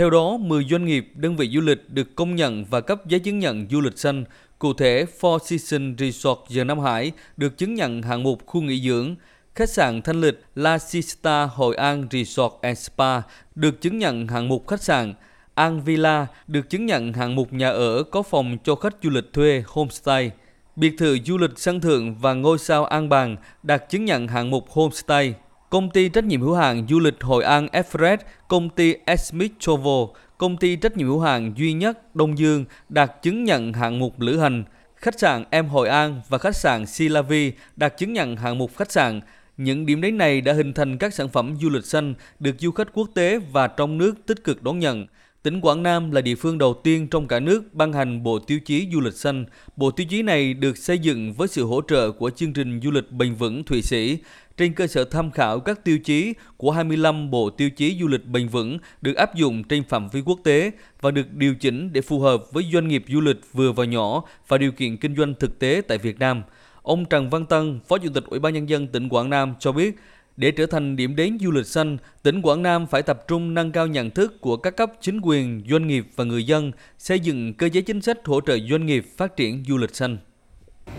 Theo đó, 10 doanh nghiệp, đơn vị du lịch được công nhận và cấp giấy chứng nhận du lịch xanh. Cụ thể, Four Seasons Resort Giờ Nam Hải được chứng nhận hạng mục khu nghỉ dưỡng. Khách sạn thanh lịch La Sista Hội An Resort and Spa được chứng nhận hạng mục khách sạn. An Villa được chứng nhận hạng mục nhà ở có phòng cho khách du lịch thuê homestay. Biệt thự du lịch sân thượng và ngôi sao An Bàng đạt chứng nhận hạng mục homestay. Công ty trách nhiệm hữu hạn du lịch Hội An Everest, công ty Smith Travel, công ty trách nhiệm hữu hạn duy nhất Đông Dương đạt chứng nhận hạng mục lữ hành. Khách sạn Em Hội An và khách sạn Silavi đạt chứng nhận hạng mục khách sạn. Những điểm đến này đã hình thành các sản phẩm du lịch xanh được du khách quốc tế và trong nước tích cực đón nhận. Tỉnh Quảng Nam là địa phương đầu tiên trong cả nước ban hành Bộ Tiêu chí Du lịch xanh. Bộ tiêu chí này được xây dựng với sự hỗ trợ của chương trình du lịch bền vững Thụy Sĩ, trên cơ sở tham khảo các tiêu chí của 25 bộ tiêu chí du lịch bền vững được áp dụng trên phạm vi quốc tế và được điều chỉnh để phù hợp với doanh nghiệp du lịch vừa và nhỏ và điều kiện kinh doanh thực tế tại Việt Nam. Ông Trần Văn Tân, Phó Chủ tịch Ủy ban Nhân dân tỉnh Quảng Nam cho biết, để trở thành điểm đến du lịch xanh, tỉnh Quảng Nam phải tập trung nâng cao nhận thức của các cấp chính quyền, doanh nghiệp và người dân, xây dựng cơ chế chính sách hỗ trợ doanh nghiệp phát triển du lịch xanh.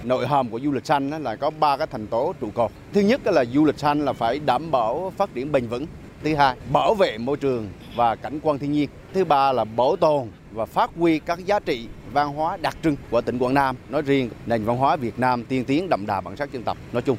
Nội hàm của du lịch xanh là có ba cái thành tố trụ cột. Thứ nhất là du lịch xanh là phải đảm bảo phát triển bền vững. Thứ hai, bảo vệ môi trường và cảnh quan thiên nhiên. Thứ ba là bảo tồn và phát huy các giá trị văn hóa đặc trưng của tỉnh Quảng Nam nói riêng, nền văn hóa Việt Nam tiên tiến đậm đà bản sắc dân tộc nói chung.